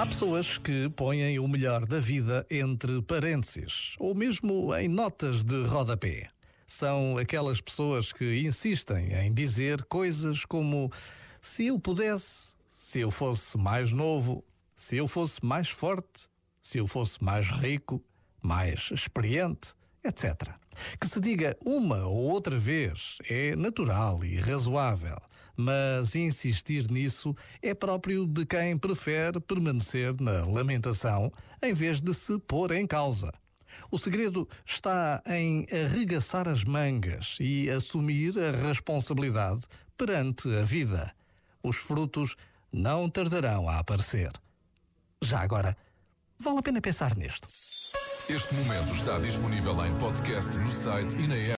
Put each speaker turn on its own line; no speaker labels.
Há pessoas que põem o melhor da vida entre parênteses ou mesmo em notas de rodapé. São aquelas pessoas que insistem em dizer coisas como: se eu pudesse, se eu fosse mais novo, se eu fosse mais forte, se eu fosse mais rico, mais experiente, etc. Que se diga uma ou outra vez é natural e razoável, mas insistir nisso é próprio de quem prefere permanecer na lamentação em vez de se pôr em causa. O segredo está em arregaçar as mangas e assumir a responsabilidade perante a vida. Os frutos não tardarão a aparecer. Já agora, vale a pena pensar nisto.
Este momento está disponível em podcast no site e na app.